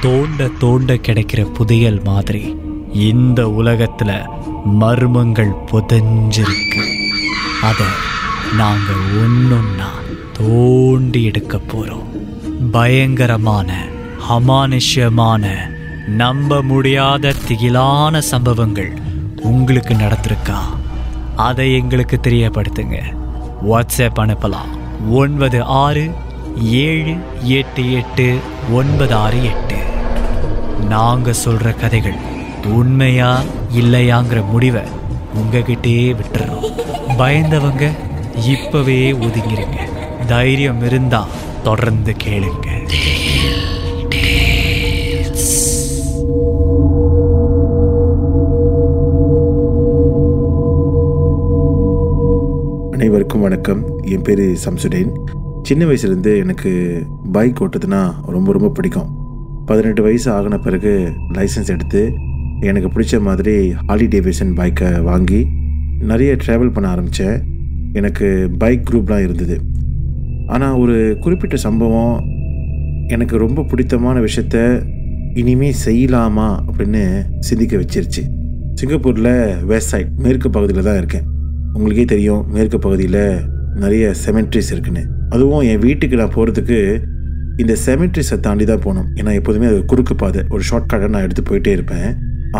தோண்ட தோண்ட கிடைக்கிற புதையல் மாதிரி இந்த உலகத்துல மர்மங்கள் புதைஞ்சிருக்கு. அதை நாங்க ஒன்னொன்னா தோண்டி எடுக்க போறோம். பயங்கரமான அமானுஷ்யமான நம்ப முடியாத திகிலான சம்பவங்கள் உங்களுக்கு நடந்திருக்கா? அதை எங்களுக்கு தெரியப்படுத்துங்க. வாட்ஸ்அப் அனுப்பலாம். ஒன்பது ஆறு ஏழு எட்டு எட்டு ஒன்பது ஆறு எட்டு. நாங்கள் சொல்ற கதைகள் உண்மையா இல்லையாங்கிற முடிவை உங்ககிட்டே விட்டுறோம். பயந்தவங்க இப்பவே ஒதுங்கிருங்க. தைரியம் இருந்தா தொடர்ந்து கேளுங்க. அனைவருக்கும் வணக்கம். என் பேர் சம்சுடேன் சின்ன வயசுலேருந்து எனக்கு பைக் ஓட்டுறதுனா ரொம்ப ரொம்ப பிடிக்கும். பதினெட்டு வயசு ஆகின பிறகு லைசன்ஸ் எடுத்து எனக்கு பிடிச்ச மாதிரி ஹாலி டேவிசன் பைக்கை வாங்கி நிறைய ட்ராவல் பண்ண ஆரம்பித்தேன் எனக்கு பைக் குரூப்லாம் இருந்தது. ஆனால் ஒரு குறிப்பிட்ட சம்பவம் எனக்கு ரொம்ப பிடித்தமான விஷயத்த இனிமே செய்யலாமா அப்படின்னு சிந்திக்க வச்சிருச்சு. சிங்கப்பூரில் வெஸ்ட் சைட் மேற்கு பகுதியில் தான் இருக்கேன். உங்களுக்கே தெரியும் மேற்கு பகுதியில் நிறைய செமெட்ரிஸ் இருக்குன்னு. அதுவும் என் வீட்டுக்கு நான் போகிறதுக்கு இந்த செமெட்ரிஸை தாண்டி தான் போகணும். ஏன்னா எப்போதுமே அது குறுக்கு பாதை. ஒரு ஷார்ட்கட்டை நான் எடுத்து போயிட்டே இருப்பேன்.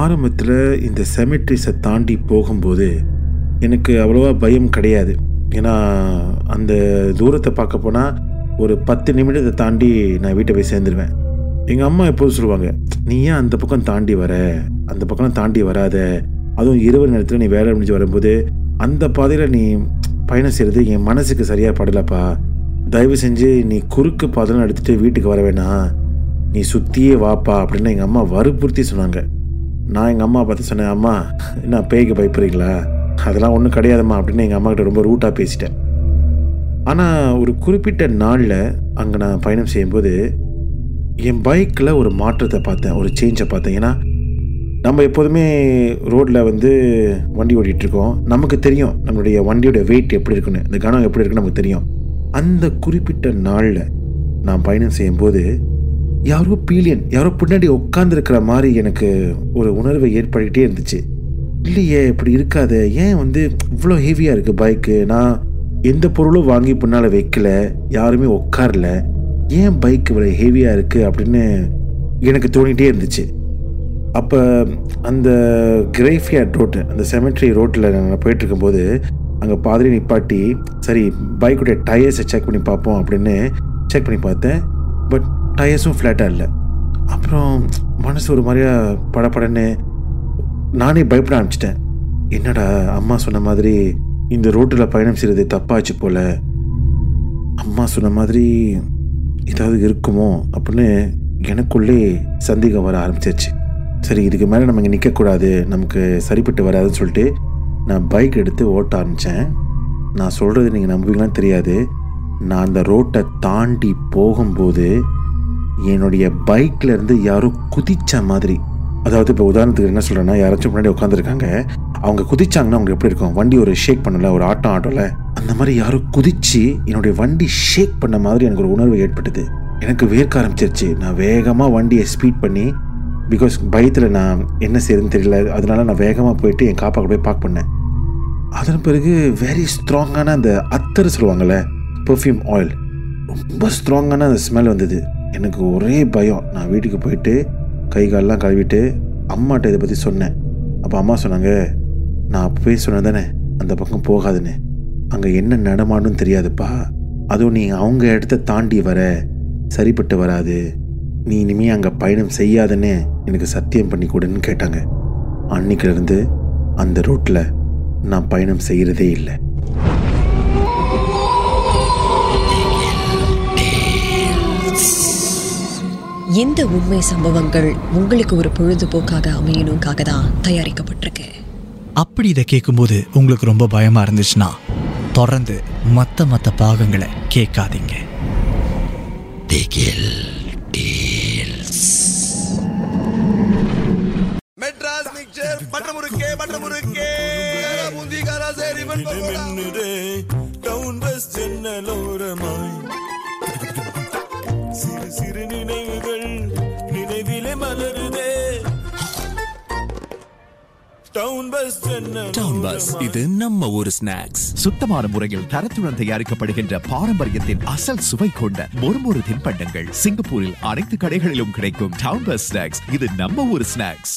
ஆரம்பத்தில் இந்த செமெட்ரிஸை தாண்டி போகும்போது எனக்கு அவ்வளோவா பயம் கிடையாது. ஏன்னா அந்த தூரத்தை பார்க்க போனால் ஒரு பத்து நிமிடத்தை தாண்டி நான் வீட்டை போய் சேர்ந்துருவேன். எங்கள் அம்மா எப்போதும் சொல்லுவாங்க நீ ஏன் அந்த பக்கம் தாண்டி வர? அந்த பக்கம் தாண்டி வராத. அதுவும் இரவு நேரத்தில் நீ வேலை முடிஞ்சு வரும்போது அந்த பாதையில் நீ பயணம் செய்கிறது என் மனசுக்கு சரியாக படலப்பா. தயவு செஞ்சு நீ குறுக்கு பாதையில் எடுத்துகிட்டு வீட்டுக்கு வர வேணாம் நீ சுற்றியே வாப்பா அப்படின்னு எங்கள் அம்மா வற்புறுத்தி சொன்னாங்க. நான் எங்கள் அம்மா பார்த்து சொன்னேன் அம்மா என்ன பேய்க்கு பயப்படுறீங்களா? அதெல்லாம் ஒன்றும் கிடையாதும்மா அப்படின்னு எங்கள் அம்மாக்கிட்ட ரொம்ப ரூட்டாக பேசிட்டேன். ஆனால் ஒரு குறிப்பிட்ட நாளில் அங்கே நான் பயணம் செய்யும்போது என் பைக்கில் ஒரு மாற்றத்தை பார்த்தேன் ஒரு சேஞ்சை பார்த்தேன். ஏன்னா நம்ம எப்போதுமே ரோட்டில் வந்து வண்டி ஓட்டிகிட்ருக்கோம். நமக்கு தெரியும் நம்மளுடைய வண்டியோட வெயிட் எப்படி இருக்குன்னு இந்த கனம் எப்படி இருக்குன்னு நமக்கு தெரியும். அந்த குறிப்பிட்ட நாளில் நான் பயணம் செய்யும்போது யாரோ பீலியன் யாரோ பின்னாடி உட்காந்துருக்கிற மாதிரி எனக்கு ஒரு உணர்வை ஏற்படுத்திட்டே இருந்துச்சு. இல்லையே இப்படி இருக்காது ஏன் வந்து இவ்வளோ ஹெவியாக இருக்குது பைக்கு நான் எந்த பொருளும் வாங்கி பின்னால் வைக்கல யாருமே உட்காரல. ஏன் பைக் இவ்வளோ ஹெவியாக இருக்குது அப்படின்னு எனக்கு தோணிகிட்டே இருந்துச்சு. அப்போ அந்த கிரேஃபியார்ட் ரோட்டு அந்த செமெட்ரி ரோட்டில் நாங்கள் போயிட்டுருக்கும்போது அங்கே பாதிரி நிப்பாட்டி சரி பைக்குடைய டயர்ஸை செக் பண்ணி பார்ப்போம் அப்படின்னு செக் பண்ணி பார்த்தேன். பட் டயர்ஸும் ஃப்ளாட்டாக இல்லை. அப்புறம் மனசு ஒரு மாதிரியா படபடன்னு நானே பயப்பட ஆரம்பிச்சிட்டேன். என்னடா அம்மா சொன்ன மாதிரி இந்த ரோட்டில் பயணம் செய்கிறது தப்பாச்சு போல். அம்மா சொன்ன மாதிரி ஏதாவது இருக்குமோ அப்படின்னு எனக்குள்ளே சந்தேகம் வர ஆரம்பிச்சிருச்சு. சரி இதுக்கு மேலே நம்ம இங்கே நிற்கக்கூடாது நமக்கு சரிப்பட்டு வராதுன்னு சொல்லிட்டு நான் பைக் எடுத்து ஓட்ட ஆரம்பித்தேன் நான் சொல்கிறது நீங்கள் நம்புவீங்களான்னு தெரியாது. நான் அந்த ரோட்டை தாண்டி போகும்போது என்னுடைய பைக்கிலேருந்து யாரும் யாரோ மாதிரி அதாவது இப்போ உதாரணத்துக்கு என்ன சொல்கிறேன்னா யாராச்சும் முன்னாடி உட்காந்துருக்காங்க அவங்க குதிச்சாங்கன்னா அவங்க எப்படி இருக்கும்? வண்டி ஒரு ஷேக் பண்ணல ஒரு ஆட்டம் ஆட்டோல அந்த மாதிரி யாரும் குதிச்சு என்னுடைய வண்டி ஷேக் பண்ண மாதிரி எனக்கு ஒரு உணர்வு ஏற்பட்டது. எனக்கு வேர்க்க ஆரம்பிச்சிருச்சு. நான் வேகமாக வண்டியை ஸ்பீட் பண்ணி பிகாஸ் பயத்தில் நான் என்ன செய்யறதுன்னு தெரியல. அதனால நான் வேகமாக போயிட்டு என் காப்பாக்க போய் பார்க் பண்ணேன். அதன் பிறகு வெரி ஸ்ட்ராங்கான அந்த அத்தர் சொல்லுவாங்கள்ல பெர்ஃப்யூம் ஆயில் ரொம்ப ஸ்ட்ராங்கான அந்த ஸ்மெல் வந்தது. எனக்கு ஒரே பயம். நான் வீட்டுக்கு போயிட்டு கை காலெலாம் கழுவிட்டு அம்மாட்ட இதை பற்றி சொன்னேன். அப்போ அம்மா சொன்னாங்க நான் போய் சொன்னேன் தானே அந்த பக்கம் போகாதுன்னு. அங்கே என்ன நடமாடும் தெரியாதுப்பா. அதுவும் நீ அவங்க இடத்த தாண்டி வர. சரிப்பட்டு வராது. நீ இனிமே அங்கே பயணம் செய்யாதுன்னு எனக்கு சத்தியம் பண்ணி கொடுன்னு கேட்டாங்க. அன்னைக்கிலிருந்து அந்த ரோட்டில் நான் பயணம் செய்கிறதே இல்லை. இந்த உண்மை சம்பவங்கள் உங்களுக்கு ஒரு பொழுதுபோக்காக அமையணுக்காக தான் தயாரிக்கப்பட்டிருக்கு. அப்படி இதை கேட்கும்போது உங்களுக்கு ரொம்ப பயமா இருந்துச்சுன்னா தொடர்ந்து மற்ற மற்ற பாகங்களை கேட்காதீங்க. மின்னுதே டவுன் பஸ் ஜன்னலோரமாய் சிறு சிறு நினைவுகள் நினைவிலே மலருதே. டவுன் பஸ் டவுன் பஸ் ஜன்னல் இது நம்ம ஊரு ஸ்நாக்ஸ் சுத்தமான முறையில் தரத்துடன் தயாரிக்கப்படுகின்ற பாரம்பரியத்தின் அசல் சுவை கொண்ட மொறுமொறு தின்பண்டங்கள் சிங்கப்பூரில் அனைத்து கடைகளிலும் கிடைக்கும் டவுன் பஸ் ஸ்நாக்ஸ் இது நம்ம ஊர் ஸ்நாக்ஸ்